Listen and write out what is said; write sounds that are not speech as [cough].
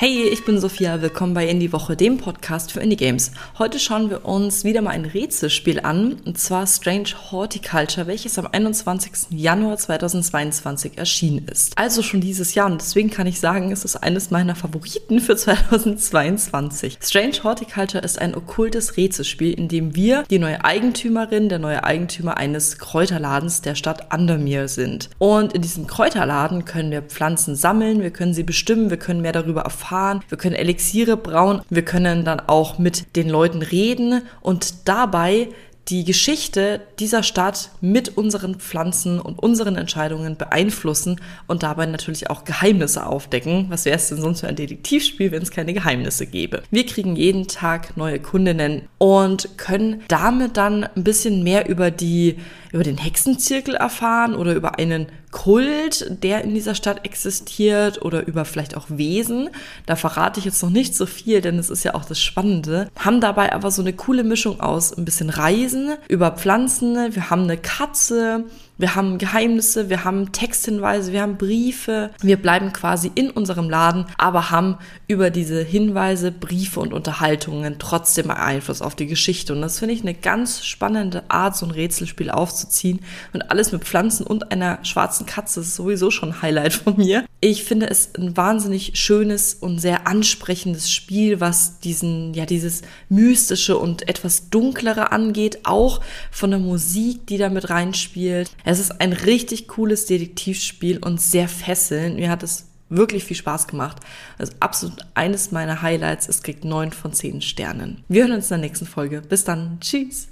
Hey, ich bin Sophia, willkommen bei Indie Woche, dem Podcast für Indie Games. Heute schauen wir uns wieder mal ein Rätselspiel an, und zwar Strange Horticulture, welches am 21. Januar 2022 erschienen ist. Also schon dieses Jahr und deswegen kann ich sagen, es ist eines meiner Favoriten für [laughs] 2022. Strange Horticulture ist ein okkultes Rätselspiel, in dem wir die neue Eigentümerin, der neue Eigentümer eines Kräuterladens der Stadt Andermere sind. Und in diesem Kräuterladen können wir Pflanzen sammeln, wir können sie bestimmen, wir können mehr darüber erfahren, erfahren, wir können Elixiere brauen, wir können dann auch mit den Leuten reden und dabei die Geschichte dieser Stadt mit unseren Pflanzen und unseren Entscheidungen beeinflussen und dabei natürlich auch Geheimnisse aufdecken. Was wäre es denn sonst für ein Detektivspiel, wenn es keine Geheimnisse gäbe? Wir kriegen jeden Tag neue Kundinnen und können damit dann ein bisschen mehr über die über den Hexenzirkel erfahren oder über einen Kult, der in dieser Stadt existiert oder über vielleicht auch Wesen. Da verrate ich jetzt noch nicht so viel, denn es ist ja auch das Spannende. Haben dabei aber so eine coole Mischung aus ein bisschen Reisen, über Pflanzen, wir haben eine Katze, wir haben Geheimnisse, wir haben Texthinweise, wir haben Briefe. Wir bleiben quasi in unserem Laden, aber haben über diese Hinweise, Briefe und Unterhaltungen trotzdem Einfluss auf die Geschichte. Und das finde ich eine ganz spannende Art, so ein Rätselspiel aufzuziehen. Und alles mit Pflanzen und einer schwarzen Katze ist sowieso schon ein Highlight von mir. Ich finde es ein wahnsinnig schönes und sehr ansprechendes Spiel, was diesen, ja, dieses mystische und etwas dunklere angeht, auch von der Musik, die da mit reinspielt. Es ist ein richtig cooles Detektivspiel und sehr fesselnd. Mir hat es wirklich viel Spaß gemacht. Also absolut eines meiner Highlights. Es kriegt neun von zehn Sternen. Wir hören uns in der nächsten Folge. Bis dann. Tschüss.